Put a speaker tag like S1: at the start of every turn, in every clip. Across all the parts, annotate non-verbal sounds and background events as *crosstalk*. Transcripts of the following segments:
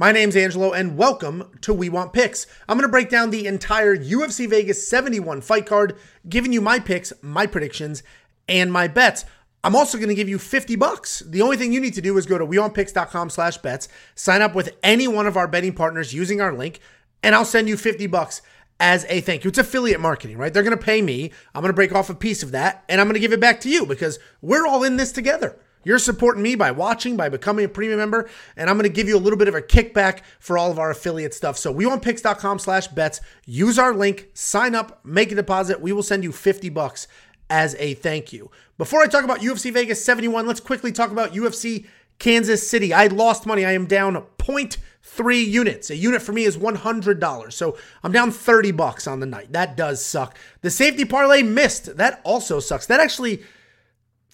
S1: My name's Angelo, and welcome to We Want Picks. I'm going to break down the entire UFC Vegas 71 fight card, giving you my picks, my predictions, and my bets. I'm also going to give you 50 bucks. The only thing you need to do is go to wewantpicks.com slash bets, sign up with any one of our betting partners using our link, and I'll send you 50 bucks as a thank you. It's affiliate marketing, right? They're going to pay me. I'm going to break off a piece of that, and I'm going to give it back to you because we're all in this together. You're supporting me by watching, by becoming a premium member, and I'm going to give you a little bit of a kickback for all of our affiliate stuff. So we want picks.com slash bets. Use our link, sign up, make a deposit. We will send you 50 bucks as a thank you. Before I talk about UFC Vegas 71, let's quickly talk about UFC Kansas City. I lost money. I am down 0.3 units. A unit for me is $100. So I'm down 30 bucks on the night. That does suck. The safety parlay missed. That also sucks. That actually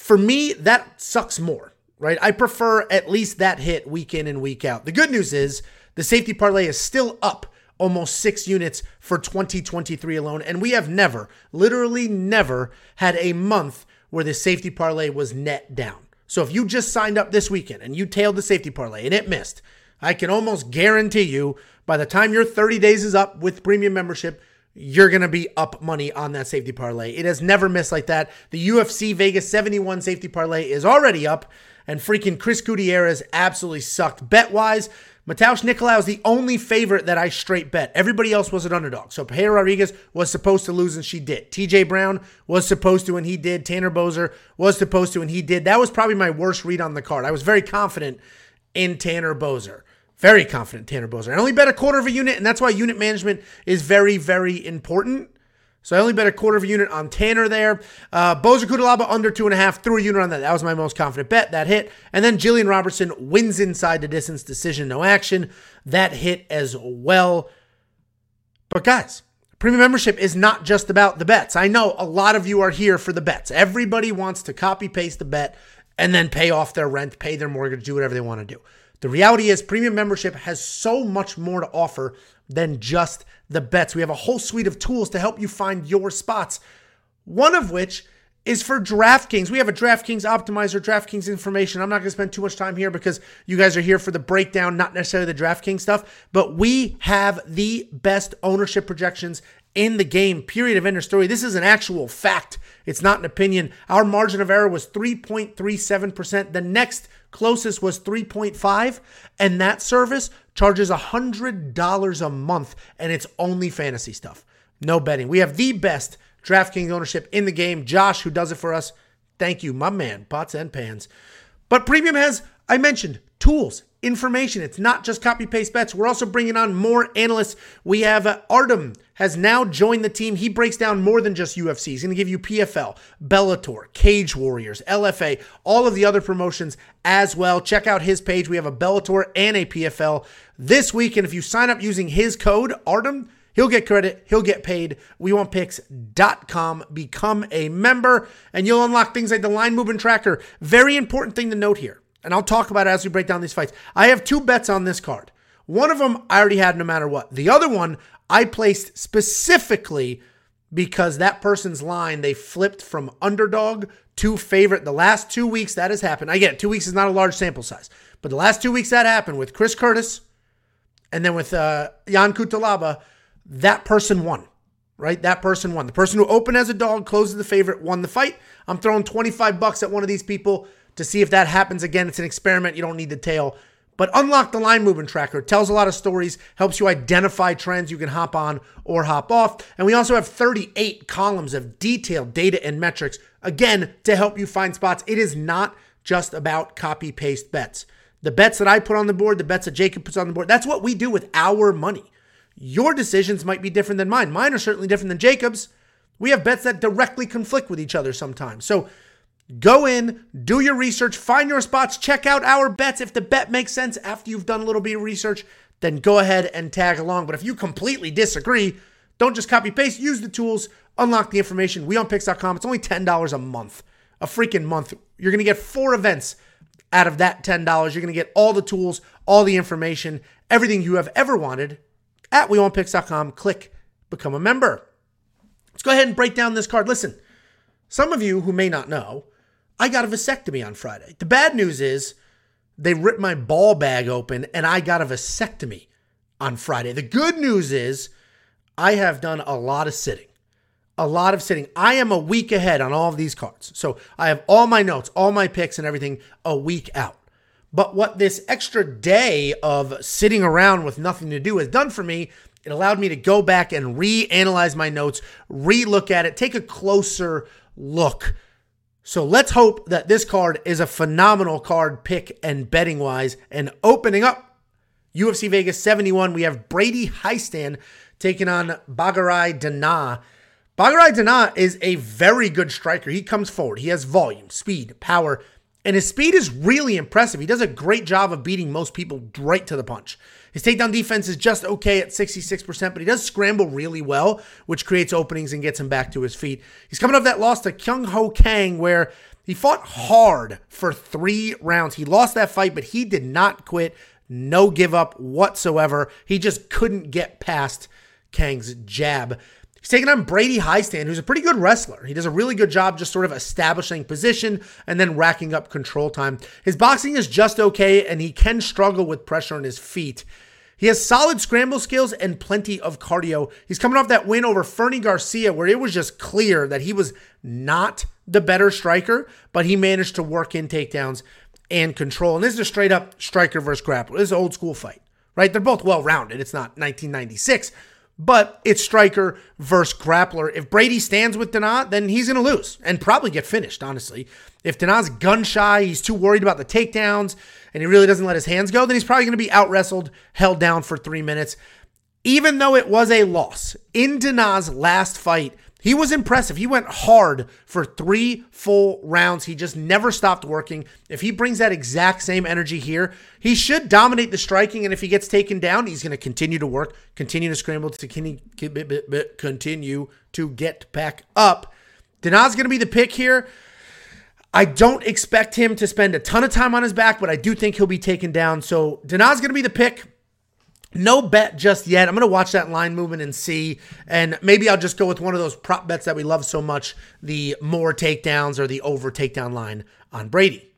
S1: for me, that sucks more, right? I prefer at least that hit week in and week out. The good news is the safety parlay is still up almost six units for 2023 alone. And we have never, literally never, had a month where the safety parlay was net down. So if you just signed up this weekend and you tailed the safety parlay and it missed, I can almost guarantee you by the time your 30 days is up with premium membership, you're going to be up money on that safety parlay. It has never missed like that. The UFC Vegas 71 safety parlay is already up, and freaking Chris Gutierrez absolutely sucked. Bet wise, Matheus Nicolau is the only favorite that I straight bet. Everybody else was an underdog. So Piera Rodriguez was supposed to lose, and she did. TJ Brown was supposed to, and he did. Tanner Boser was supposed to, and he did. That was probably my worst read on the card. I was very confident in Tanner Boser. Very confident Tanner Boser. I only bet a quarter of a unit, and that's why unit management is very, very important. So I only bet a quarter of a unit on Tanner there. Uh, Boser Cutelaba under two and a half, threw a unit on that. That was my most confident bet. That hit. And then Gillian Robertson wins inside the distance decision, no action. That hit as well. But guys, premium membership is not just about the bets. I know a lot of you are here for the bets. Everybody wants to copy paste the bet and then pay off their rent, pay their mortgage, do whatever they want to do. The reality is, premium membership has so much more to offer than just the bets. We have a whole suite of tools to help you find your spots. One of which is for DraftKings. We have a DraftKings optimizer, DraftKings information. I'm not going to spend too much time here because you guys are here for the breakdown, not necessarily the DraftKings stuff, but we have the best ownership projections in the game. Period of end of story. This is an actual fact. It's not an opinion. Our margin of error was 3.37%. The next closest was 3.5 and that service charges $100 a month and it's only fantasy stuff. No betting. We have the best DraftKings ownership in the game. Josh, who does it for us, thank you, my man, pots and pans. But Premium has, I mentioned, tools, information. It's not just copy paste bets. We're also bringing on more analysts. We have uh, Artem has now joined the team. He breaks down more than just UFC. He's going to give you PFL, Bellator, Cage Warriors, LFA, all of the other promotions as well. Check out his page. We have a Bellator and a PFL this week. And if you sign up using his code, Artem, He'll get credit. He'll get paid. WeWantPicks.com. Become a member, and you'll unlock things like the line movement tracker. Very important thing to note here and I'll talk about it as we break down these fights. I have two bets on this card. One of them I already had no matter what. The other one I placed specifically because that person's line they flipped from underdog to favorite. The last two weeks that has happened. I get it, two weeks is not a large sample size, but the last two weeks that happened with Chris Curtis and then with uh, Ion Cutelaba, that person won. Right, that person won. The person who opened as a dog, closes the favorite, won the fight. I'm throwing 25 bucks at one of these people to see if that happens again. It's an experiment. You don't need the tail. But unlock the line movement tracker. Tells a lot of stories, helps you identify trends you can hop on or hop off. And we also have 38 columns of detailed data and metrics, again, to help you find spots. It is not just about copy paste bets. The bets that I put on the board, the bets that Jacob puts on the board, that's what we do with our money. Your decisions might be different than mine. Mine are certainly different than Jacob's. We have bets that directly conflict with each other sometimes. So Go in, do your research, find your spots, check out our bets. If the bet makes sense after you've done a little bit of research, then go ahead and tag along. But if you completely disagree, don't just copy paste, use the tools, unlock the information. WeWantPicks.com. It's only $10 a month, a freaking month. You're going to get four events out of that $10. You're going to get all the tools, all the information, everything you have ever wanted at WeWantPicks.com. Click become a member. Let's go ahead and break down this card. Listen, some of you who may not know, I got a vasectomy on Friday. The bad news is they ripped my ball bag open and I got a vasectomy on Friday. The good news is I have done a lot of sitting. A lot of sitting. I am a week ahead on all of these cards. So I have all my notes, all my picks, and everything a week out. But what this extra day of sitting around with nothing to do has done for me, it allowed me to go back and reanalyze my notes, re-look at it, take a closer look. So let's hope that this card is a phenomenal card pick and betting wise. And opening up UFC Vegas 71, we have Brady Hiestand taking on Batgerel Danaa. Batgerel Danaa is a very good striker. He comes forward. He has volume, speed, power, and his speed is really impressive. He does a great job of beating most people right to the punch. His takedown defense is just okay at 66%, but he does scramble really well, which creates openings and gets him back to his feet. He's coming off that loss to Kyung Ho Kang, where he fought hard for three rounds. He lost that fight, but he did not quit. No give up whatsoever. He just couldn't get past Kang's jab. He's taking on Brady Hiestand, who's a pretty good wrestler. He does a really good job just sort of establishing position and then racking up control time. His boxing is just okay, and he can struggle with pressure on his feet. He has solid scramble skills and plenty of cardio. He's coming off that win over Fernie Garcia, where it was just clear that he was not the better striker, but he managed to work in takedowns and control. And this is a straight up striker versus grappler. This is an old school fight, right? They're both well rounded. It's not 1996 but it's striker versus grappler. If Brady stands with Danaa, then he's going to lose and probably get finished, honestly. If Danaa's gun shy, he's too worried about the takedowns, and he really doesn't let his hands go, then he's probably going to be out wrestled, held down for three minutes. Even though it was a loss in Danaa's last fight, he was impressive. He went hard for three full rounds. He just never stopped working. If he brings that exact same energy here, he should dominate the striking. And if he gets taken down, he's going to continue to work, continue to scramble, to continue to get back up. Danaa's going to be the pick here. I don't expect him to spend a ton of time on his back, but I do think he'll be taken down. So Danaa's going to be the pick. No bet just yet. I'm going to watch that line movement and see. And maybe I'll just go with one of those prop bets that we love so much the more takedowns or the over takedown line on Brady.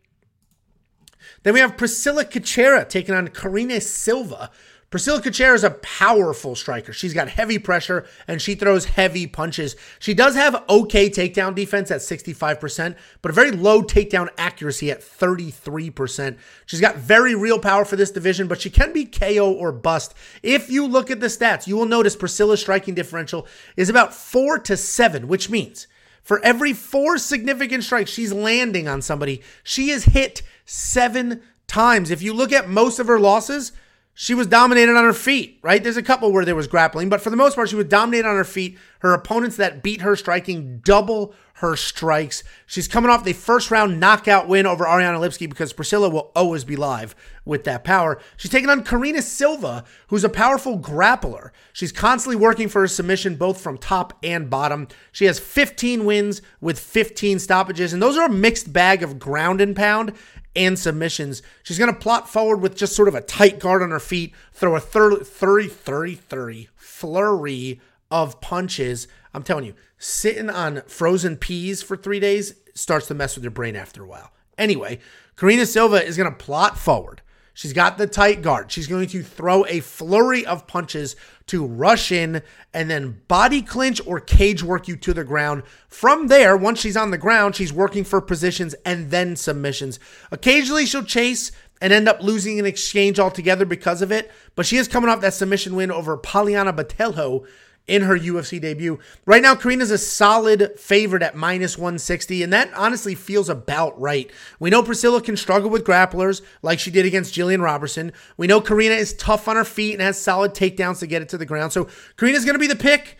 S1: Then we have Priscilla Cachoeira taking on Karina Silva. Priscilla Cachoeira is a powerful striker. She's got heavy pressure and she throws heavy punches. She does have okay takedown defense at 65%, but a very low takedown accuracy at 33%. She's got very real power for this division, but she can be KO or bust. If you look at the stats, you will notice Priscilla's striking differential is about four to seven, which means for every four significant strikes she's landing on somebody, she is hit seven times. If you look at most of her losses, she was dominated on her feet, right? There's a couple where there was grappling, but for the most part, she was dominated on her feet. Her opponents that beat her striking double her strikes. She's coming off the first round knockout win over Ariana Lipsky because Priscilla will always be live with that power. She's taking on Karina Silva, who's a powerful grappler. She's constantly working for a submission both from top and bottom. She has 15 wins with 15 stoppages, and those are a mixed bag of ground and pound and submissions. She's going to plot forward with just sort of a tight guard on her feet, throw a 30, 30, 30, 30 flurry of punches. I'm telling you, sitting on frozen peas for three days starts to mess with your brain after a while. Anyway, Karina Silva is going to plot forward. She's got the tight guard. She's going to throw a flurry of punches to rush in and then body clinch or cage work you to the ground. From there, once she's on the ground, she's working for positions and then submissions. Occasionally, she'll chase and end up losing an exchange altogether because of it, but she is coming off that submission win over Poliana Botelho in her UFC debut. Right now, Karina's a solid favorite at minus 160, and that honestly feels about right. We know Priscilla can struggle with grapplers like she did against Gillian Robertson. We know Karina is tough on her feet and has solid takedowns to get it to the ground. So Karina's going to be the pick.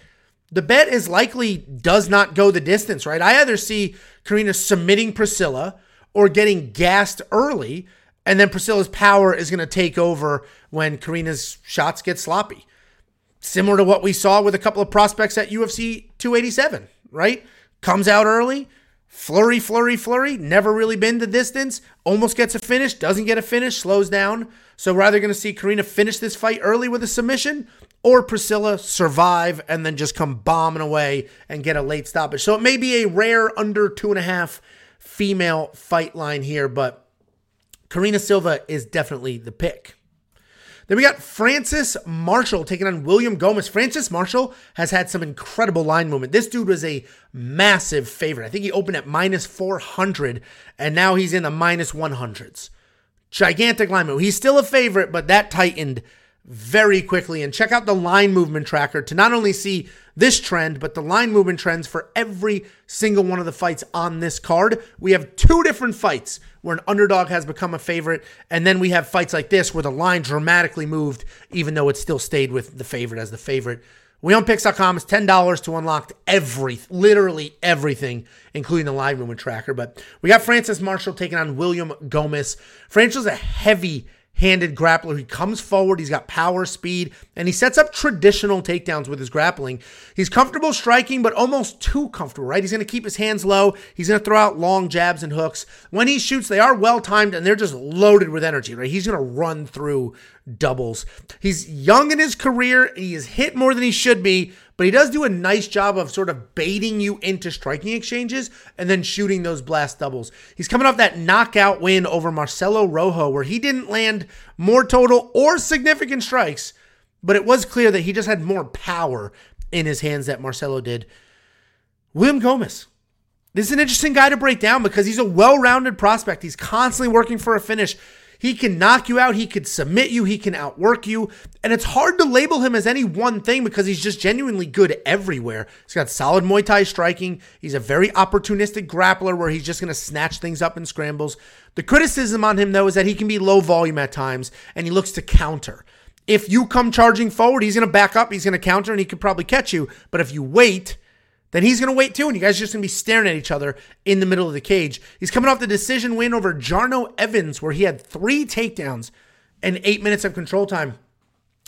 S1: The bet is likely does not go the distance, right? I either see Karina submitting Priscilla or getting gassed early, and then Priscilla's power is going to take over when Karina's shots get sloppy similar to what we saw with a couple of prospects at UFC 287, right? Comes out early, flurry, flurry, flurry, never really been the distance, almost gets a finish, doesn't get a finish, slows down. So rather going to see Karina finish this fight early with a submission or Priscilla survive and then just come bombing away and get a late stoppage. So it may be a rare under two and a half female fight line here, but Karina Silva is definitely the pick. Then we got Francis Marshall taking on William Gomis. Francis Marshall has had some incredible line movement. This dude was a massive favorite. I think he opened at minus 400, and now he's in the minus 100s. Gigantic line move. He's still a favorite, but that tightened very quickly. And check out the line movement tracker to not only see this trend, but the line movement trends for every single one of the fights on this card. We have two different fights where an underdog has become a favorite, and then we have fights like this where the line dramatically moved, even though it still stayed with the favorite as the favorite. WeWantPicks.com is $10 to unlock every, literally everything, including the live movement tracker. But we got Francis Marshall taking on William Gomis. Francis is a heavy handed grappler. He comes forward, he's got power, speed, and he sets up traditional takedowns with his grappling. He's comfortable striking, but almost too comfortable, right? He's going to keep his hands low. He's going to throw out long jabs and hooks. When he shoots, they are well timed and they're just loaded with energy, right? He's going to run through doubles. He's young in his career. He is hit more than he should be, but he does do a nice job of sort of baiting you into striking exchanges and then shooting those blast doubles. He's coming off that knockout win over Marcelo Rojo, where he didn't land more total or significant strikes, but it was clear that he just had more power in his hands that Marcelo did. William Gomis. This is an interesting guy to break down because he's a well rounded prospect. He's constantly working for a finish. He can knock you out. He could submit you. He can outwork you. And it's hard to label him as any one thing because he's just genuinely good everywhere. He's got solid Muay Thai striking. He's a very opportunistic grappler where he's just going to snatch things up in scrambles. The criticism on him, though, is that he can be low volume at times and he looks to counter. If you come charging forward, he's going to back up, he's going to counter, and he could probably catch you. But if you wait, then he's going to wait too, and you guys are just going to be staring at each other in the middle of the cage. He's coming off the decision win over Jarno Errens, where he had three takedowns and eight minutes of control time.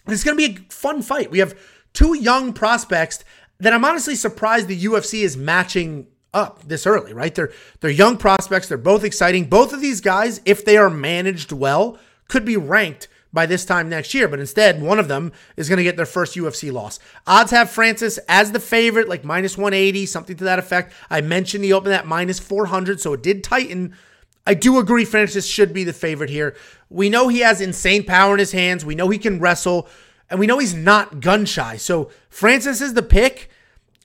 S1: It's going to be a fun fight. We have two young prospects that I'm honestly surprised the UFC is matching up this early, right? They're they're young prospects. They're both exciting. Both of these guys, if they are managed well, could be ranked by this time next year. But instead, one of them is going to get their first UFC loss. Odds have Francis as the favorite, like minus 180, something to that effect. I mentioned he opened at minus 400, so it did tighten. I do agree Francis should be the favorite here. We know he has insane power in his hands. We know he can wrestle, and we know he's not gun shy. So Francis is the pick.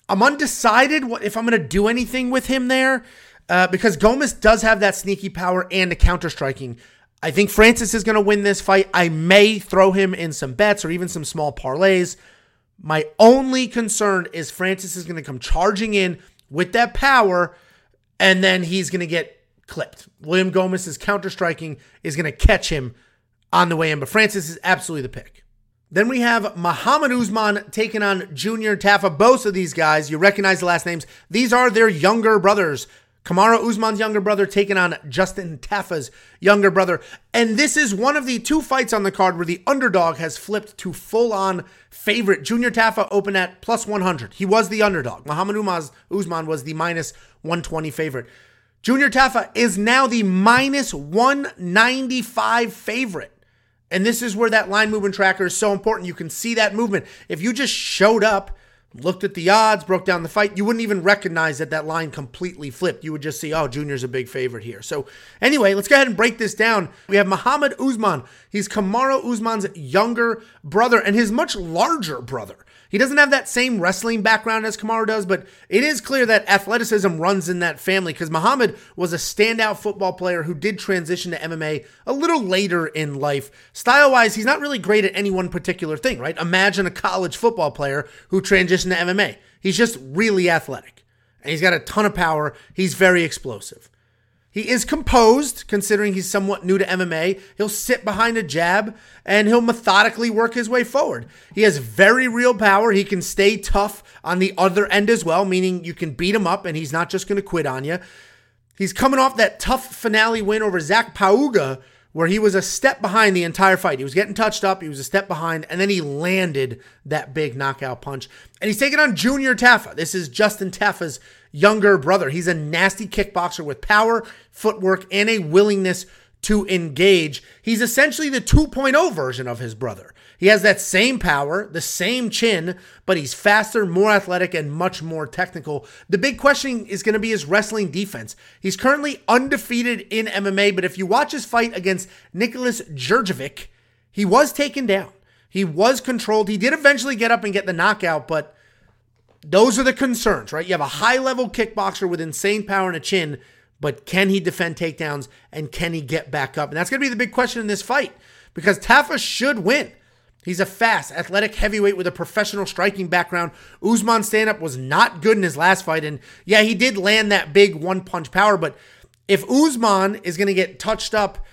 S1: I'm undecided if I'm going to do anything with him there. Uh, because Gomis does have that sneaky power and the counter striking. I think Francis is going to win this fight. I may throw him in some bets or even some small parlays. My only concern is Francis is going to come charging in with that power, and then he's going to get clipped. William Gomis's counter striking is going to catch him on the way in, but Francis is absolutely the pick. Then we have Muhammad Usman taking on Junior Tafa. Both of these guys, you recognize the last names. These are their younger brothers. Kamaru Usman's younger brother taking on Justin Tafa's younger brother. And this is one of the two fights on the card where the underdog has flipped to full on favorite. Junior Tafa opened at plus 100. He was the underdog. Muhammad Usman was the minus 120 favorite. Junior Tafa is now the minus 195 favorite. And this is where that line movement tracker is so important. You can see that movement. If you just showed up looked at the odds, broke down the fight, you wouldn't even recognize that that line completely flipped. You would just see, oh, Junior's a big favorite here. So, anyway, let's go ahead and break this down. We have Muhammad Usman. He's Kamaru Usman's younger brother and his much larger brother. He doesn't have that same wrestling background as Kamaru does, but it is clear that athleticism runs in that family because Muhammad was a standout football player who did transition to MMA a little later in life. Style wise, he's not really great at any one particular thing, right? Imagine a college football player who transitioned to MMA. He's just really athletic and he's got a ton of power. He's very explosive. He is composed, considering he's somewhat new to MMA. He'll sit behind a jab and he'll methodically work his way forward. He has very real power. He can stay tough on the other end as well, meaning you can beat him up and he's not just going to quit on you. He's coming off that tough finale win over Zach Pauga, where he was a step behind the entire fight. He was getting touched up, he was a step behind, and then he landed that big knockout punch. And he's taking on Junior Tafa. This is Justin Tafa's younger brother. He's a nasty kickboxer with power, footwork, and a willingness to engage. He's essentially the 2.0 version of his brother. He has that same power, the same chin, but he's faster, more athletic, and much more technical. The big question is going to be his wrestling defense. He's currently undefeated in MMA, but if you watch his fight against Nicholas Jurjevic, he was taken down. He was controlled. He did eventually get up and get the knockout, but those are the concerns, right? You have a high level kickboxer with insane power and a chin but can he defend takedowns and can he get back up? And that's going to be the big question in this fight because Tafa should win. He's a fast, athletic heavyweight with a professional striking background. Usman stand up was not good in his last fight. And yeah, he did land that big one punch power. But if Usman is going to get touched up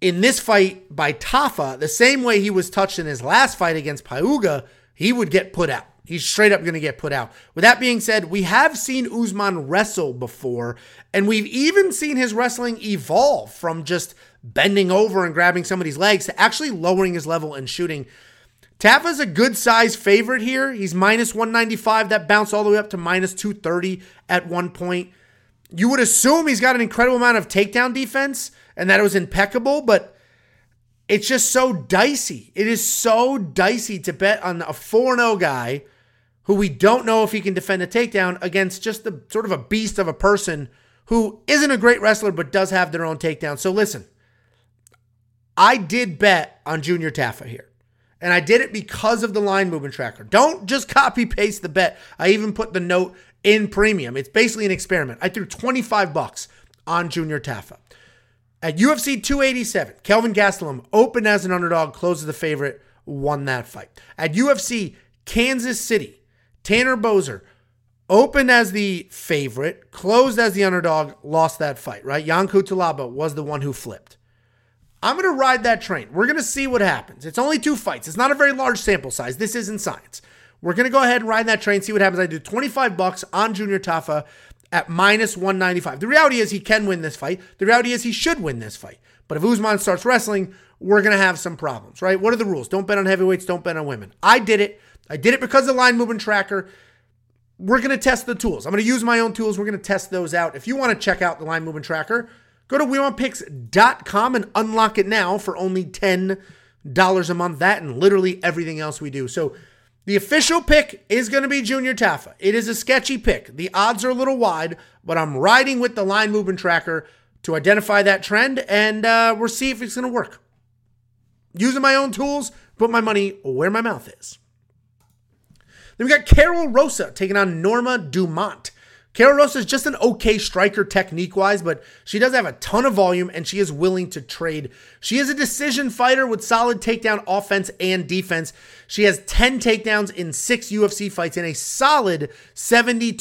S1: in this fight by Tafa, the same way he was touched in his last fight against Pauga, he would get put out. He's straight up going to get put out. With that being said, we have seen Usman wrestle before, and we've even seen his wrestling evolve from just bending over and grabbing somebody's legs to actually lowering his level and shooting. Tafa's a good size favorite here. He's minus 195. That bounced all the way up to minus 230 at one point. You would assume he's got an incredible amount of takedown defense and that it was impeccable, but it's just so dicey. It is so dicey to bet on a 4 0 guy who we don't know if he can defend a takedown against just the sort of a beast of a person who isn't a great wrestler but does have their own takedown. So listen, I did bet on Junior Tafa here. And I did it because of the line movement tracker. Don't just copy paste the bet. I even put the note in premium. It's basically an experiment. I threw 25 bucks on Junior Tafa. At UFC 287, Kelvin Gastelum opened as an underdog, closed as the favorite, won that fight. At UFC Kansas City, Tanner Boser opened as the favorite, closed as the underdog, lost that fight, right? Ion Cutelaba was the one who flipped. I'm going to ride that train. We're going to see what happens. It's only two fights. It's not a very large sample size. This isn't science. We're going to go ahead and ride that train, see what happens. I do 25 bucks on Junior Tafa at minus 195. The reality is he can win this fight. The reality is he should win this fight. But if Usman starts wrestling, we're going to have some problems, right? What are the rules? Don't bet on heavyweights, don't bet on women. I did it. I did it because of the line movement tracker. We're going to test the tools. I'm going to use my own tools. We're going to test those out. If you want to check out the line movement tracker, Go to WeWantPicks.com and unlock it now for only $10 a month. That and literally everything else we do. So the official pick is going to be Junior Tafa. It is a sketchy pick. The odds are a little wide, but I'm riding with the line movement tracker to identify that trend, and uh, we'll see if it's going to work. Using my own tools, put my money where my mouth is. Then we got Karol Rosa taking on Norma Dumont. Karol Rosa is just an okay striker technique wise, but she does have a ton of volume and she is willing to trade. She is a decision fighter with solid takedown offense and defense. She has 10 takedowns in six UFC fights and a solid 72%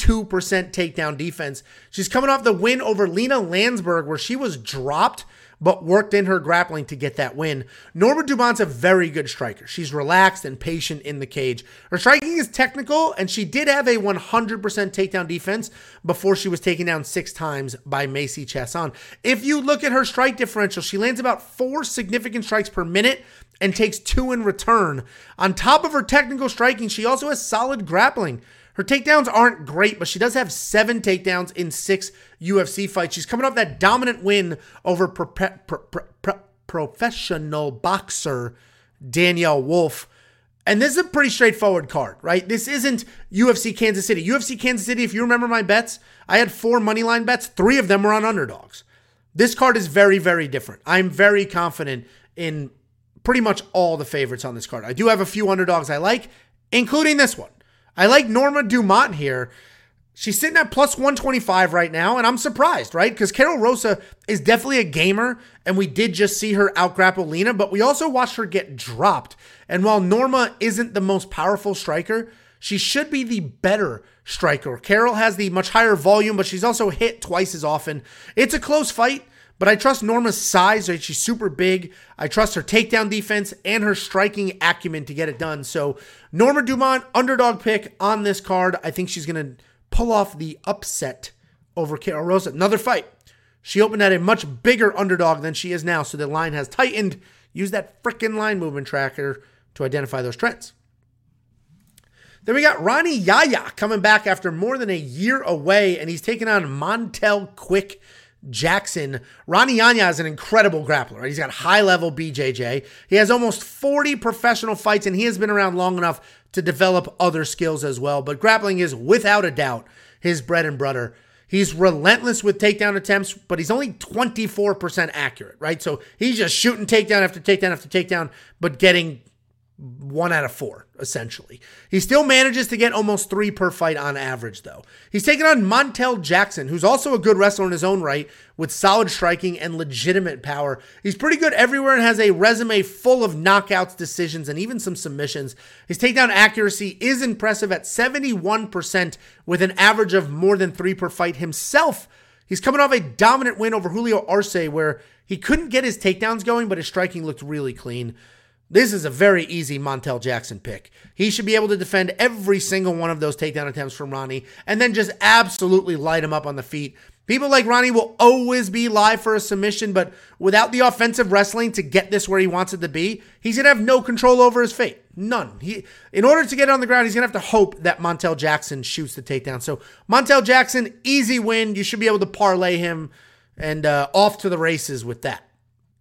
S1: takedown defense. She's coming off the win over Lena Landsberg, where she was dropped but worked in her grappling to get that win. Norma Dumont's a very good striker. She's relaxed and patient in the cage. Her striking is technical, and she did have a 100% takedown defense before she was taken down six times by Macy Chiasson. If you look at her strike differential, she lands about four significant strikes per minute and takes two in return. On top of her technical striking, she also has solid grappling. Her takedowns aren't great, but she does have seven takedowns in six UFC fights. She's coming off that dominant win over pro- pro- pro- professional boxer Danielle Wolf. And this is a pretty straightforward card, right? This isn't UFC Kansas City. UFC Kansas City, if you remember my bets, I had four money line bets. Three of them were on underdogs. This card is very, very different. I'm very confident in pretty much all the favorites on this card. I do have a few underdogs I like, including this one. I like Norma Dumont here. She's sitting at plus 125 right now, and I'm surprised, right? Because Karol Rosa is definitely a gamer, and we did just see her outgrapple Lena, but we also watched her get dropped. And while Norma isn't the most powerful striker, she should be the better striker. Karol has the much higher volume, but she's also hit twice as often. It's a close fight. But I trust Norma's size. She's super big. I trust her takedown defense and her striking acumen to get it done. So Norma Dumont, underdog pick on this card. I think she's going to pull off the upset over Karol Rosa. Another fight. She opened at a much bigger underdog than she is now, so the line has tightened. Use that freaking line movement tracker to identify those trends. Then we got Rani Yahya coming back after more than a year away, and he's taking on Montel Quick Jackson. Rani Yahya is an incredible grappler. Right? He's got high level BJJ. He has almost 40 professional fights, and he has been around long enough to develop other skills as well. But grappling is without a doubt his bread and butter. He's relentless with takedown attempts, but he's only 24% accurate, right? So he's just shooting takedown after takedown after takedown, but getting one out of four, essentially. He still manages to get almost three per fight on average, though. He's taking on Montel Jackson, who's also a good wrestler in his own right, with solid striking and legitimate power. He's pretty good everywhere and has a resume full of knockouts, decisions, and even some submissions. His takedown accuracy is impressive at 71%, with an average of more than three per fight himself. He's coming off a dominant win over Julio Arce, where he couldn't get his takedowns going, but his striking looked really clean. This is a very easy Montel Jackson pick. He should be able to defend every single one of those takedown attempts from Rani and then just absolutely light him up on the feet. People like Rani will always be live for a submission, but without the offensive wrestling to get this where he wants it to be, he's going to have no control over his fate. None. He, in order to get on the ground, he's going to have to hope that Montel Jackson shoots the takedown. So, Montel Jackson, easy win. You should be able to parlay him and uh, off to the races with that.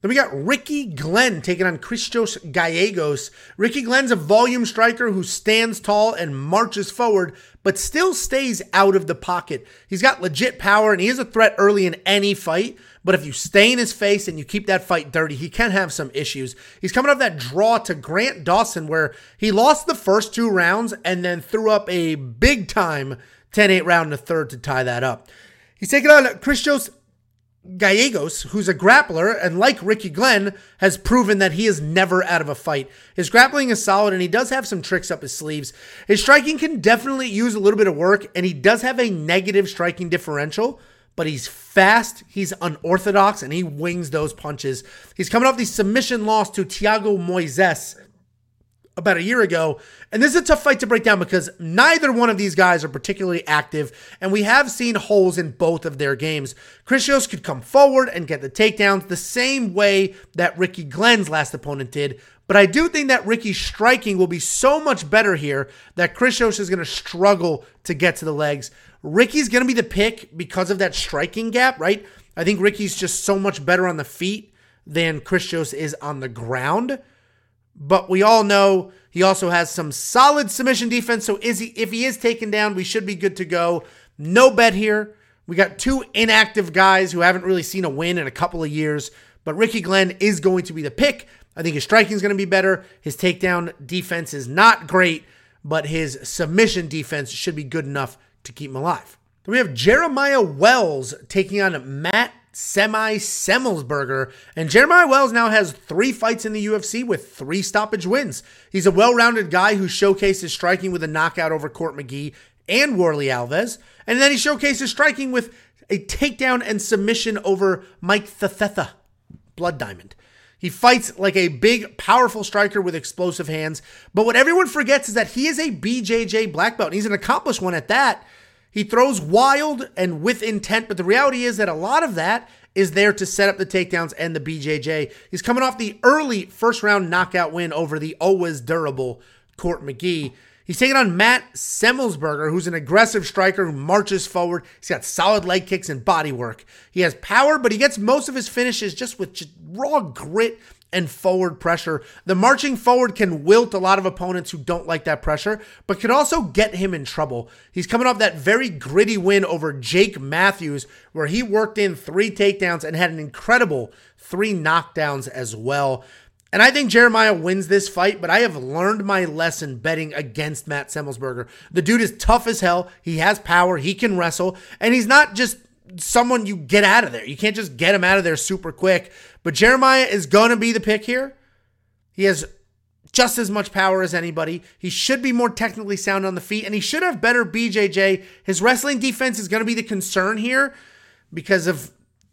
S1: Then we got Ricky Glenn taking on Christos Giagos. Ricky Glenn's a volume striker who stands tall and marches forward, but still stays out of the pocket. He's got legit power and he is a threat early in any fight. But if you stay in his face and you keep that fight dirty, he can have some issues. He's coming off that draw to Grant Dawson, where he lost the first two rounds and then threw up a big time 10 8 round in the third to tie that up. He's taking on Christos Giagos, who's a grappler and like Ricky Glenn, has proven that he is never out of a fight. His grappling is solid and he does have some tricks up his sleeves. His striking can definitely use a little bit of work and he does have a negative striking differential, but he's fast, he's unorthodox, and he wings those punches. He's coming off the submission loss to Thiago Moises about a year ago. And this is a tough fight to break down because neither one of these guys are particularly active, and we have seen holes in both of their games. Christos could come forward and get the takedowns the same way that Ricky Glenn's last opponent did. But I do think that Ricky's striking will be so much better here that Christos is going to struggle to get to the legs. Ricky's going to be the pick because of that striking gap, right? I think Ricky's just so much better on the feet than Christos is on the ground. But we all know he also has some solid submission defense. So is he if he is taken down, we should be good to go. No bet here. We got two inactive guys who haven't really seen a win in a couple of years. But Ricky Glenn is going to be the pick. I think his striking is going to be better. His takedown defense is not great, but his submission defense should be good enough to keep him alive. Then we have Jeremiah Wells taking on Matt Semi Semelsberger. And Jeremiah Wells now has three fights in the UFC with three stoppage wins. He's a well rounded guy who showcases striking with a knockout over Court McGee and Warlley Alves. And then he showcases striking with a takedown and submission over Mike Mathetha, Blood Diamond. He fights like a big, powerful striker with explosive hands. But what everyone forgets is that he is a BJJ black belt, and he's an accomplished one at that. He throws wild and with intent, but the reality is that a lot of that is there to set up the takedowns and the BJJ. He's coming off the early first round knockout win over the always durable Court McGee. He's taking on Matt Semelsberger, who's an aggressive striker who marches forward. He's got solid leg kicks and body work. He has power, but he gets most of his finishes just with just raw grit and forward pressure. The marching forward can wilt a lot of opponents who don't like that pressure, but can also get him in trouble. He's coming off that very gritty win over Jake Matthews, where he worked in three takedowns and had an incredible three knockdowns as well. And I think Jeremiah wins this fight, but I have learned my lesson betting against Matt Semelsberger. The dude is tough as hell. He has power. He can wrestle. And he's not just someone you get out of there. You can't just get him out of there super quick. But Jeremiah is going to be the pick here. He has just as much power as anybody. He should be more technically sound on the feet, and he should have better BJJ. His wrestling defense is going to be the concern here because of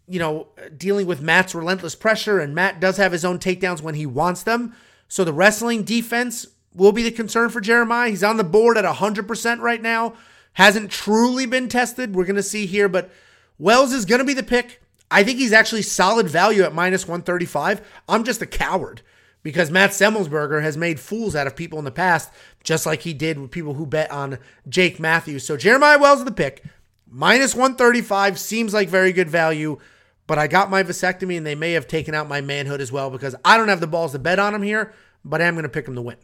S1: you know, dealing with Matt's relentless pressure, and Matt does have his own takedowns when he wants them. So the wrestling defense will be the concern for Jeremiah. He's on the board at 100% right now. Hasn't truly been tested. We're going to see here, but Wells is going to be the pick. I think he's actually solid value at minus 135. I'm just a coward because Matt Semelsberger has made fools out of people in the past, just like he did with people who bet on Jake Matthews. So Jeremiah Wells is the pick. Minus 135 seems like very good value. but I got my vasectomy and they may have taken out my manhood as well because I don't have the balls to bet on him here, but I am going to pick him to win.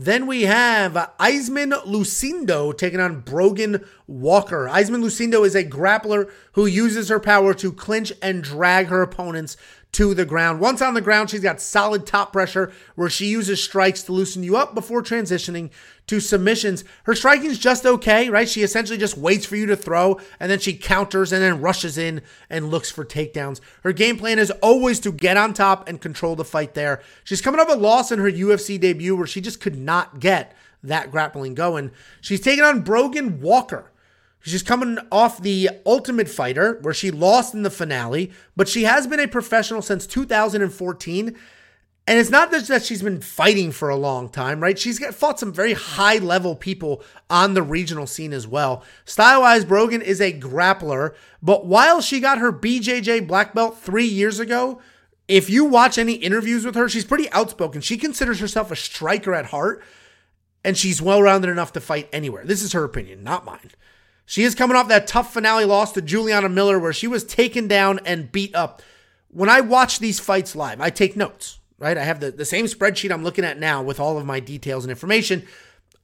S1: Then we have Iasmin Lucindo taking on Brogan Walker. Iasmin Lucindo is a grappler who uses her power to clinch and drag her opponents to the ground. Once on the ground, she's got solid top pressure where she uses strikes to loosen you up before transitioning to submissions. Her striking is just okay, right? She essentially just waits for you to throw and then she counters and then rushes in and looks for takedowns. Her game plan is always to get on top and control the fight there. She's coming off a loss in her UFC debut where she just could not get that grappling going. She's taking on Brogan Walker. She's coming off the Ultimate Fighter, where she lost in the finale, but she has been a professional since 2014. And it's not just that she's been fighting for a long time, right? She's fought some very high level people on the regional scene as well. Style wise, Brogan is a grappler, but while she got her BJJ black belt three years ago, if you watch any interviews with her, she's pretty outspoken. She considers herself a striker at heart, and she's well rounded enough to fight anywhere. This is her opinion, not mine. She is coming off that tough finale loss to Juliana Miller, where she was taken down and beat up. When I watch these fights live, I take notes, right? I have the, the same spreadsheet I'm looking at now with all of my details and information.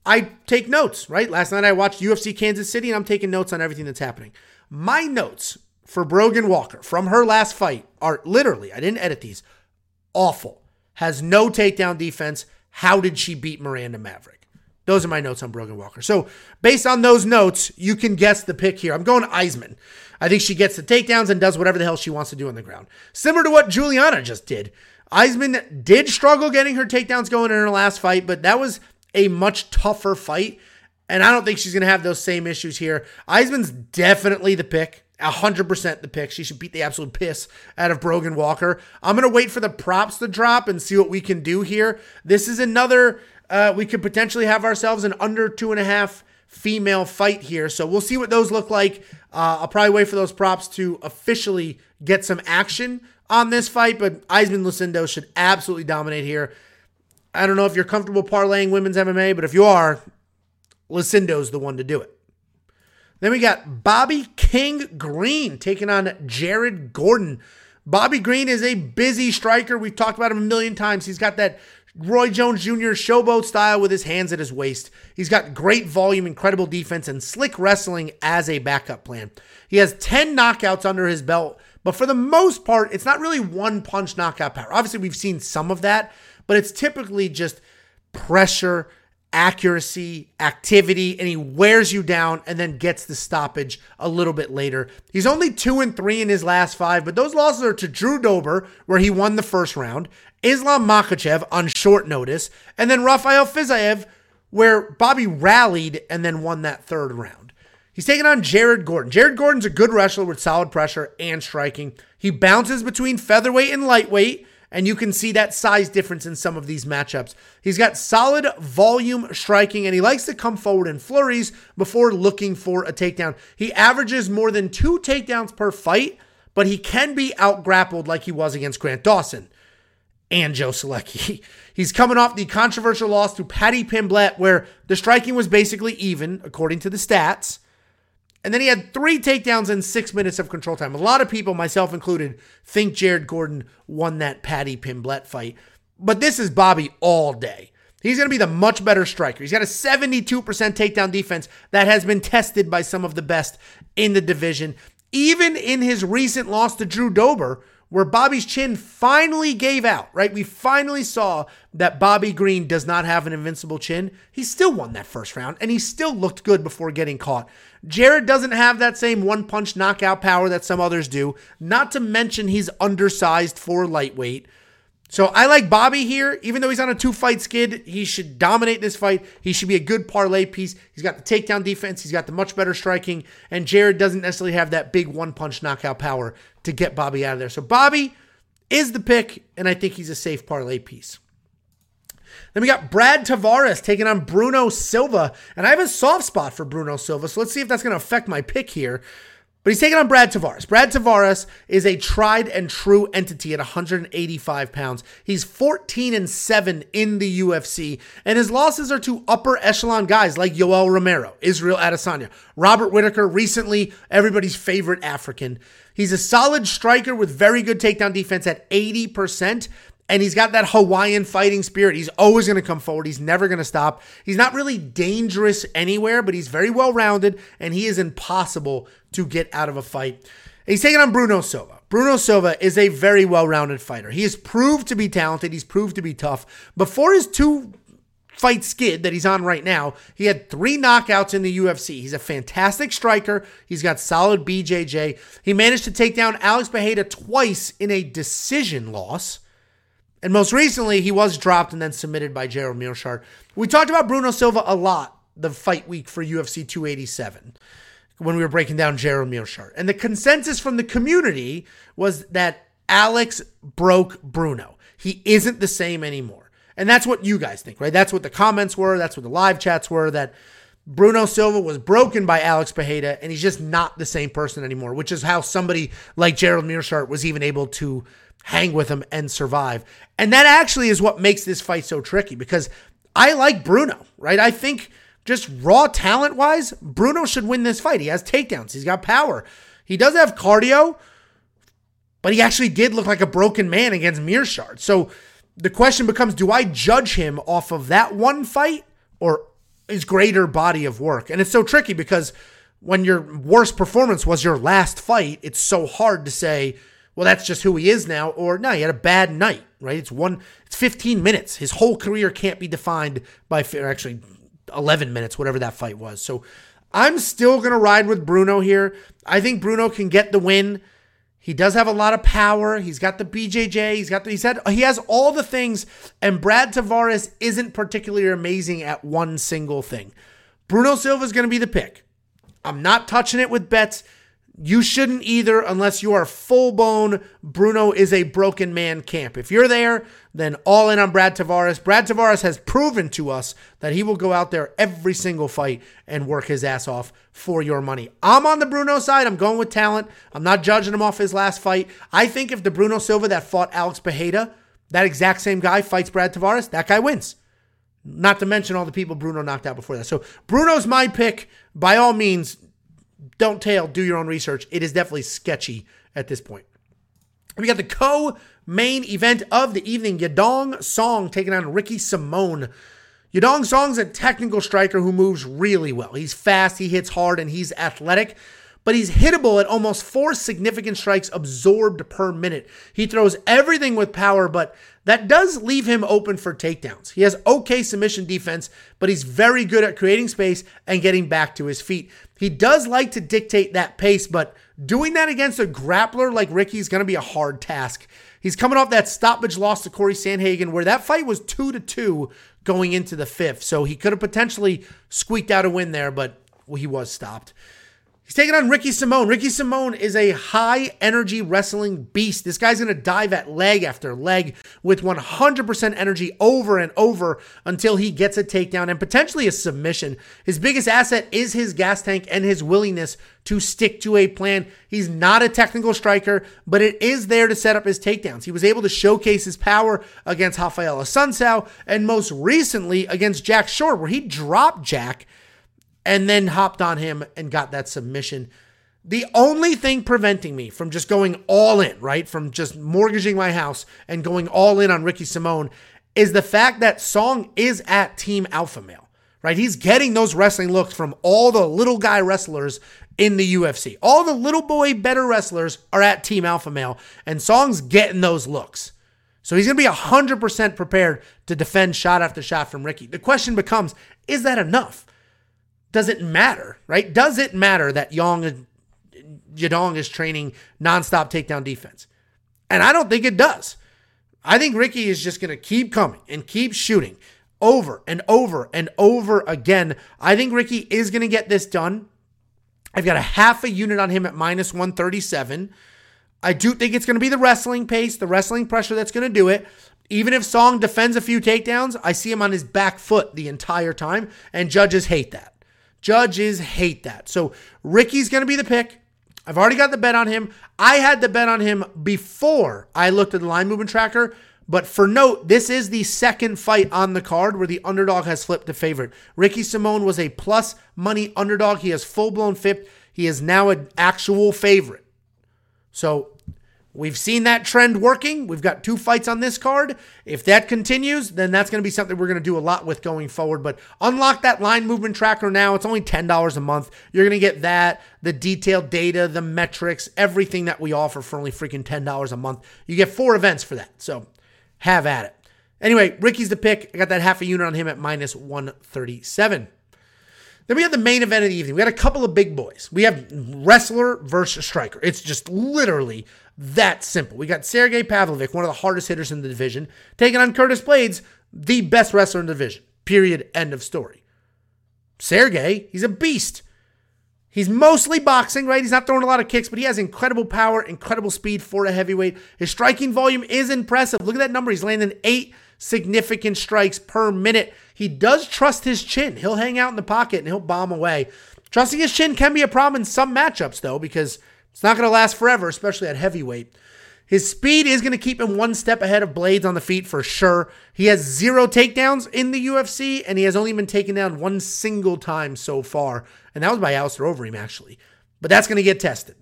S1: I take notes, right? Last night I watched UFC Kansas City and I'm taking notes on everything that's happening. My notes for Brogan Walker from her last fight are literally, I didn't edit these, awful. Has no takedown defense. How did she beat Miranda Maverick? Those are my notes on Brogan Walker. So, based on those notes, you can guess the pick here. I'm going Iasmin. I think she gets the takedowns and does whatever the hell she wants to do on the ground. Similar to what Juliana just did. Iasmin did struggle getting her takedowns going in her last fight, but that was a much tougher fight. And I don't think she's going to have those same issues here. Iasmin's definitely the pick. 100% the pick. She should beat the absolute piss out of Brogan Walker. I'm going to wait for the props to drop and see what we can do here. This is another uh, we could potentially have ourselves an under two and a half female fight here. So we'll see what those look like. Uh, I'll probably wait for those props to officially get some action on this fight, but Iasmin Lucindo should absolutely dominate here. I don't know if you're comfortable parlaying women's MMA, but if you are, Lucindo's the one to do it. Then we got Bobby King Green taking on Jared Gordon. Bobby Green is a busy striker. We've talked about him a million times. He's got that Roy Jones Jr. showboat style with his hands at his waist. He's got great volume, incredible defense, and slick wrestling as a backup plan. He has 10 knockouts under his belt, but for the most part, it's not really one punch knockout power. Obviously, we've seen some of that, but it's typically just pressure, accuracy, activity, and he wears you down and then gets the stoppage a little bit later. He's only two and three in his last five, but those losses are to Drew Dober, where he won the first round, Islam Makhachev on short notice, and then Rafael Fiziev, where Bobby rallied and then won that third round. He's taking on Jared Gordon. Jared Gordon's a good wrestler with solid pressure and striking. He bounces between featherweight and lightweight, and you can see that size difference in some of these matchups. He's got solid volume striking, and he likes to come forward in flurries before looking for a takedown. He averages more than two takedowns per fight, but he can be out grappled like he was against Grant Dawson and Joe Solecki. *laughs* He's coming off the controversial loss to Paddy Pimblett, where the striking was basically even, according to the stats. And then he had three takedowns in six minutes of control time. A lot of people, myself included, think Jared Gordon won that Paddy Pimblett fight. But this is Bobby all day. He's going to be the much better striker. He's got a 72% takedown defense that has been tested by some of the best in the division. Even in his recent loss to Drew Dober, where Bobby's chin finally gave out, right? We finally saw that Bobby Green does not have an invincible chin. He still won that first round and he still looked good before getting caught. Jared doesn't have that same one punch knockout power that some others do, not to mention he's undersized for lightweight. So I like Bobby here. Even though he's on a two fight skid, he should dominate this fight. He should be a good parlay piece. He's got the takedown defense, he's got the much better striking, and Jared doesn't necessarily have that big one punch knockout power to get Bobby out of there. So Bobby is the pick, and I think he's a safe parlay piece. Then we got Brad Tavares taking on Bruno Silva, and I have a soft spot for Bruno Silva, so let's see if that's going to affect my pick here. But he's taking on Brad Tavares. Brad Tavares is a tried and true entity at 185 pounds. He's 14 and 7 in the UFC, and his losses are to upper echelon guys like Yoel Romero, Israel Adesanya, Robert Whitaker, recently everybody's favorite African. He's a solid striker with very good takedown defense at 80%. And he's got that Hawaiian fighting spirit. He's always going to come forward. He's never going to stop. He's not really dangerous anywhere, but he's very well rounded and he is impossible to get out of a fight. He's taking on Bruno Silva. Bruno Silva is a very well rounded fighter. He has proved to be talented, he's proved to be tough. Before his two fight skid that he's on right now, he had three knockouts in the UFC. He's a fantastic striker. He's got solid BJJ. He managed to take down Alex Pereira twice in a decision loss. And most recently, he was dropped and then submitted by Gerald Meerschaert. We talked about Bruno Silva a lot the fight week for UFC 287 when we were breaking down Gerald Meerschaert. And the consensus from the community was that Alex broke Bruno. He isn't the same anymore. And that's what you guys think, right? That's what the comments were. That's what the live chats were that Bruno Silva was broken by Alex Pereira and he's just not the same person anymore, which is how somebody like Gerald Meerschaert was even able to hang with him and survive. And that actually is what makes this fight so tricky because I like Bruno, right? I think just raw talent wise, Bruno should win this fight. He has takedowns, he's got power. He does have cardio, but he actually did look like a broken man against Meerschaert. So the question becomes do I judge him off of that one fight or his greater body of work? And it's so tricky because when your worst performance was your last fight, it's so hard to say, well, that's just who he is now. Or no, he had a bad night, right? It's one, it's 15 minutes. His whole career can't be defined by, actually, 11 minutes, whatever that fight was. So I'm still going to ride with Bruno here. I think Bruno can get the win. He does have a lot of power. He's got the BJJ. He's got the, he's had, he has all the things. And Brad Tavares isn't particularly amazing at one single thing. Bruno Silva is going to be the pick. I'm not touching it with bets. You shouldn't either unless you are full blown Bruno is a broken man camp. If you're there, then all in on Brad Tavares. Brad Tavares has proven to us that he will go out there every single fight and work his ass off for your money. I'm on the Bruno side. I'm going with talent. I'm not judging him off his last fight. I think if the Bruno Silva that fought Alex Pereira, that exact same guy fights Brad Tavares, that guy wins. Not to mention all the people Bruno knocked out before that. So Bruno's my pick. By all means, don't tail, do your own research. It is definitely sketchy at this point. We got the co main event of the evening Yadong Song taking on Ricky Simón. Yadong Song's a technical striker who moves really well. He's fast, he hits hard, and he's athletic but he's hittable at almost four significant strikes absorbed per minute. He throws everything with power, but that does leave him open for takedowns. He has okay submission defense, but he's very good at creating space and getting back to his feet. He does like to dictate that pace, but doing that against a grappler like Ricky is going to be a hard task. He's coming off that stoppage loss to Corey Sandhagen, where that fight was two to two going into the fifth. So he could have potentially squeaked out a win there, but he was stopped. He's taking on Ricky Simón. Ricky Simón is a high energy wrestling beast. This guy's going to dive at leg after leg with 100% energy over and over until he gets a takedown and potentially a submission. His biggest asset is his gas tank and his willingness to stick to a plan. He's not a technical striker, but it is there to set up his takedowns. He was able to showcase his power against Raphael Assunção and most recently against Jack Shore, where he dropped Jack and then hopped on him and got that submission. The only thing preventing me from just going all in, right, from just mortgaging my house and going all in on Ricky Simón is the fact that Song is at Team Alpha Male, right? He's getting those wrestling looks from all the little guy wrestlers in the UFC. All the little boy better wrestlers are at Team Alpha Male, and Song's getting those looks. So he's going to be 100% prepared to defend shot after shot from Ricky. The question becomes is that enough? Does it matter, right? Does it matter that Yong Yadong is training nonstop takedown defense? And I don't think it does. I think Ricky is just going to keep coming and keep shooting over and over and over again. I think Ricky is going to get this done. I've got a half a unit on him at minus 137. I do think it's going to be the wrestling pace, the wrestling pressure that's going to do it. Even if Song defends a few takedowns, I see him on his back foot the entire time, and judges hate that. Judges hate that. So Ricky's going to be the pick. I've already got the bet on him. I had the bet on him before I looked at the line movement tracker. But for note, this is the second fight on the card where the underdog has flipped to favorite. Ricky Simón was a plus money underdog. He has full blown flipped. He is now an actual favorite. So We've seen that trend working. We've got two fights on this card. If that continues, then that's going to be something we're going to do a lot with going forward. But unlock that line movement tracker now. It's only $10 a month. You're going to get that, the detailed data, the metrics, everything that we offer for only freaking $10 a month. You get four events for that. So have at it. Anyway, Ricky's the pick. I got that half a unit on him at minus 137. Then we have the main event of the evening. We had a couple of big boys. We have wrestler versus striker. It's just literally that simple. We got Sergey Pavlovich, one of the hardest hitters in the division, taking on Curtis Blaydes, the best wrestler in the division. Period. End of story. Sergey, he's a beast. He's mostly boxing, right? He's not throwing a lot of kicks, but he has incredible power, incredible speed for a heavyweight. His striking volume is impressive. Look at that number. He's landing eight significant strikes per minute. He does trust his chin. He'll hang out in the pocket and he'll bomb away. Trusting his chin can be a problem in some matchups, though, because it's not going to last forever, especially at heavyweight. His speed is going to keep him one step ahead of Blaydes on the feet for sure. He has zero takedowns in the UFC, and he has only been taken down one single time so far, and that was by Alistair Overeem, actually. But that's going to get tested.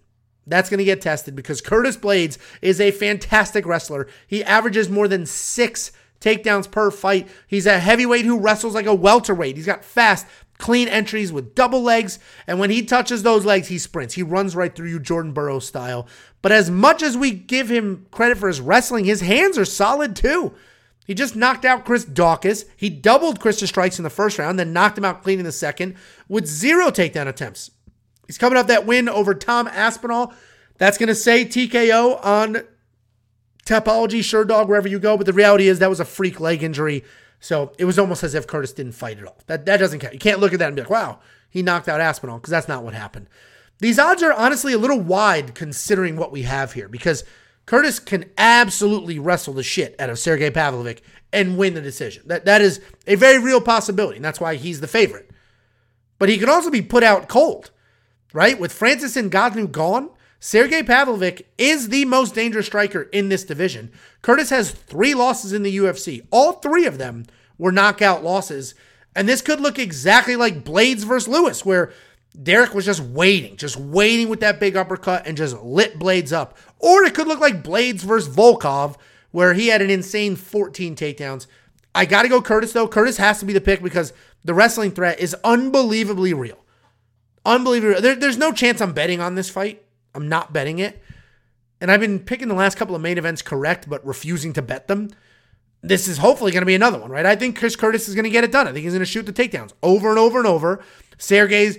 S1: That's going to get tested because Curtis Blaydes is a fantastic wrestler. He averages more than six takedowns per fight. He's a heavyweight who wrestles like a welterweight. He's got fast, clean entries with double legs. And when he touches those legs, he sprints. He runs right through you, Jordan Burroughs style. But as much as we give him credit for his wrestling, his hands are solid too. He just knocked out Chris Daukaus. He doubled Chris's strikes in the first round, then knocked him out clean in the second with zero takedown attempts. He's coming off that win over Tom Aspinall. That's going to say TKO on Tapology, Sherdog, wherever you go. But the reality is that was a freak leg injury. So it was almost as if Curtis didn't fight at all. That, that doesn't count. You can't look at that and be like, wow, he knocked out Aspinall, because that's not what happened. These odds are honestly a little wide considering what we have here because Curtis can absolutely wrestle the shit out of Sergey Pavlovich and win the decision. That that is a very real possibility, and that's why he's the favorite. But he can also be put out cold, right? With Francis and Ngannou gone, Sergey Pavlovich is the most dangerous striker in this division. Curtis has three losses in the UFC. All three of them were knockout losses. And this could look exactly like Blaydes versus Lewis, where Derrick was just waiting, just waiting with that big uppercut and just lit Blaydes up. Or it could look like Blaydes versus Volkov, where he had an insane 14 takedowns. I got to go Curtis, though. Curtis has to be the pick because the wrestling threat is unbelievably real. Unbelievable. There, there's no chance I'm betting on this fight. I'm not betting it. And I've been picking the last couple of main events correct, but refusing to bet them. This is hopefully going to be another one, right? I think Chris Curtis is going to get it done. I think he's going to shoot the takedowns over and over and over. Sergey's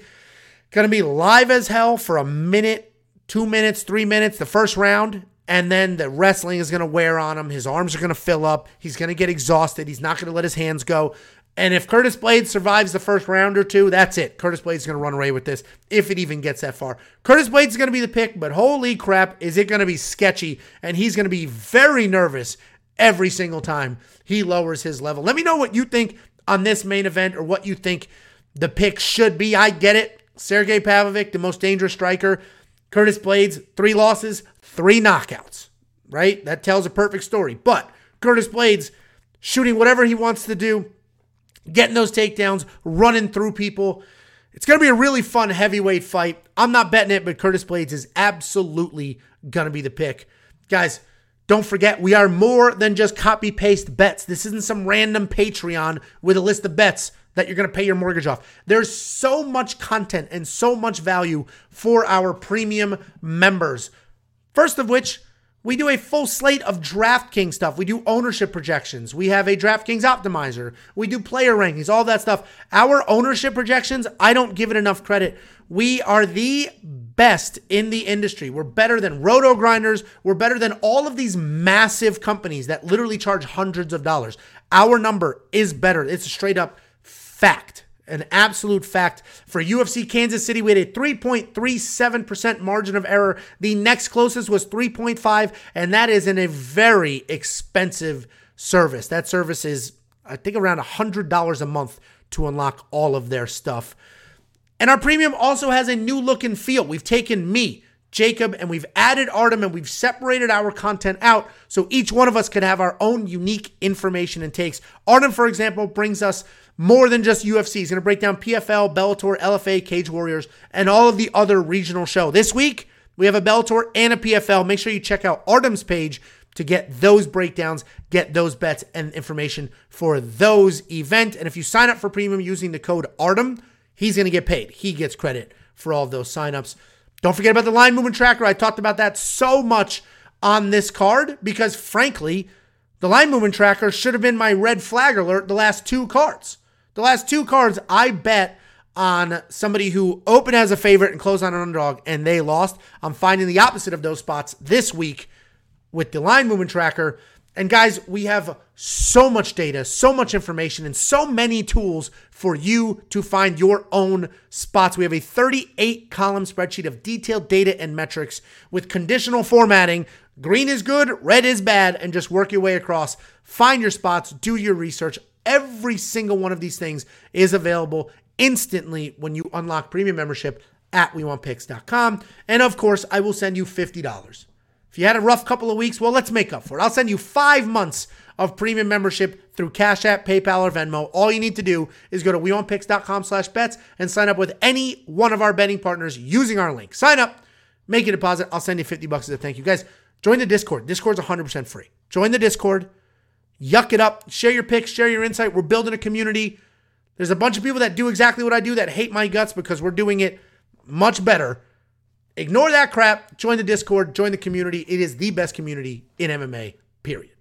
S1: going to be live as hell for a minute, two minutes, three minutes, the first round. And then the wrestling is going to wear on him. His arms are going to fill up. He's going to get exhausted. He's not going to let his hands go. And if Curtis Blaydes survives the first round or two, that's it. Curtis Blaydes is going to run away with this if it even gets that far. Curtis Blaydes is going to be the pick, but holy crap, is it going to be sketchy? And he's going to be very nervous every single time he lowers his level. Let me know what you think on this main event or what you think the pick should be. I get it. Sergey Pavlovich, the most dangerous striker. Curtis Blaydes, three losses, three knockouts, right? That tells a perfect story. But Curtis Blaydes shooting whatever he wants to do getting those takedowns, running through people. It's going to be a really fun heavyweight fight. I'm not betting it, but Curtis Blaydes is absolutely going to be the pick. Guys, don't forget, we are more than just copy paste bets. This isn't some random Patreon with a list of bets that you're going to pay your mortgage off. There's so much content and so much value for our premium members. First of which, we do a full slate of DraftKings stuff. We do ownership projections. We have a DraftKings optimizer. We do player rankings, all that stuff. Our ownership projections, I don't give it enough credit. We are the best in the industry. We're better than RotoGrinders. We're better than all of these massive companies that literally charge hundreds of dollars. Our number is better. It's a straight up fact an absolute fact. For UFC Kansas City, we had a 3.37% margin of error. The next closest was 3.5, and that is in a very expensive service. That service is, I think, around $100 a month to unlock all of their stuff. And our premium also has a new look and feel. We've taken me, Jacob, and we've added Artem and we've separated our content out so each one of us could have our own unique information and takes. Artem, for example, brings us more than just UFC. He's going to break down PFL, Bellator, LFA, Cage Warriors, and all of the other regional show. This week, we have a Bellator and a PFL. Make sure you check out Artem's page to get those breakdowns, get those bets and information for those events. And if you sign up for premium using the code ARTEM, he's going to get paid. He gets credit for all of those signups. Don't forget about the line movement tracker. I talked about that so much on this card because, frankly, the line movement tracker should have been my red flag alert the last two cards. The last two cards, I bet on somebody who opened as a favorite and closed on an underdog and they lost. I'm finding the opposite of those spots this week with the line movement tracker. And guys, we have so much data, so much information, and so many tools for you to find your own spots. We have a 38 column spreadsheet of detailed data and metrics with conditional formatting. Green is good, red is bad, and just work your way across. Find your spots, do your research. Every single one of these things is available instantly when you unlock premium membership at WeWantPicks.com. And of course, I will send you $50 if you had a rough couple of weeks, well, let's make up for it. I'll send you five months of premium membership through Cash App, PayPal, or Venmo. All you need to do is go to WeWantPicks.com slash bets and sign up with any one of our betting partners using our link. Sign up, make a deposit. I'll send you 50 bucks as a thank you. Guys, join the Discord. Discord's 100% free. Join the Discord, yuck it up, share your picks, share your insight. We're building a community. There's a bunch of people that do exactly what I do that hate my guts because we're doing it much better Ignore that crap. Join the Discord, join the community. It is the best community in MMA, period.